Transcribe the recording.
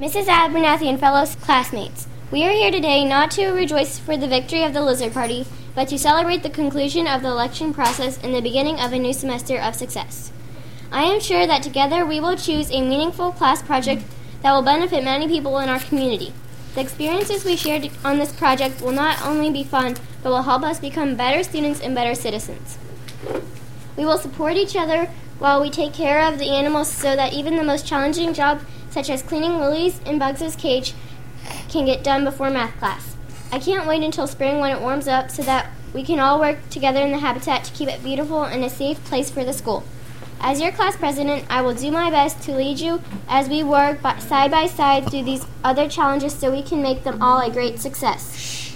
Mrs. Abernathy and fellow classmates, we are here today not to rejoice for the victory of the Lizard Party, but to celebrate the conclusion of the election process and the beginning of a new semester of success. I am sure that together we will choose a meaningful class project that will benefit many people in our community. The experiences we shared on this project will not only be fun, but will help us become better students and better citizens. We will support each other while we take care of the animals so that even the most challenging job such as cleaning Lily's and Bugs' cage, can get done before math class. I can't wait until spring when it warms up so that we can all work together in the habitat to keep it beautiful and a safe place for the school. As your class president, I will do my best to lead you as we work by, side by side through these other challenges so we can make them all a great success.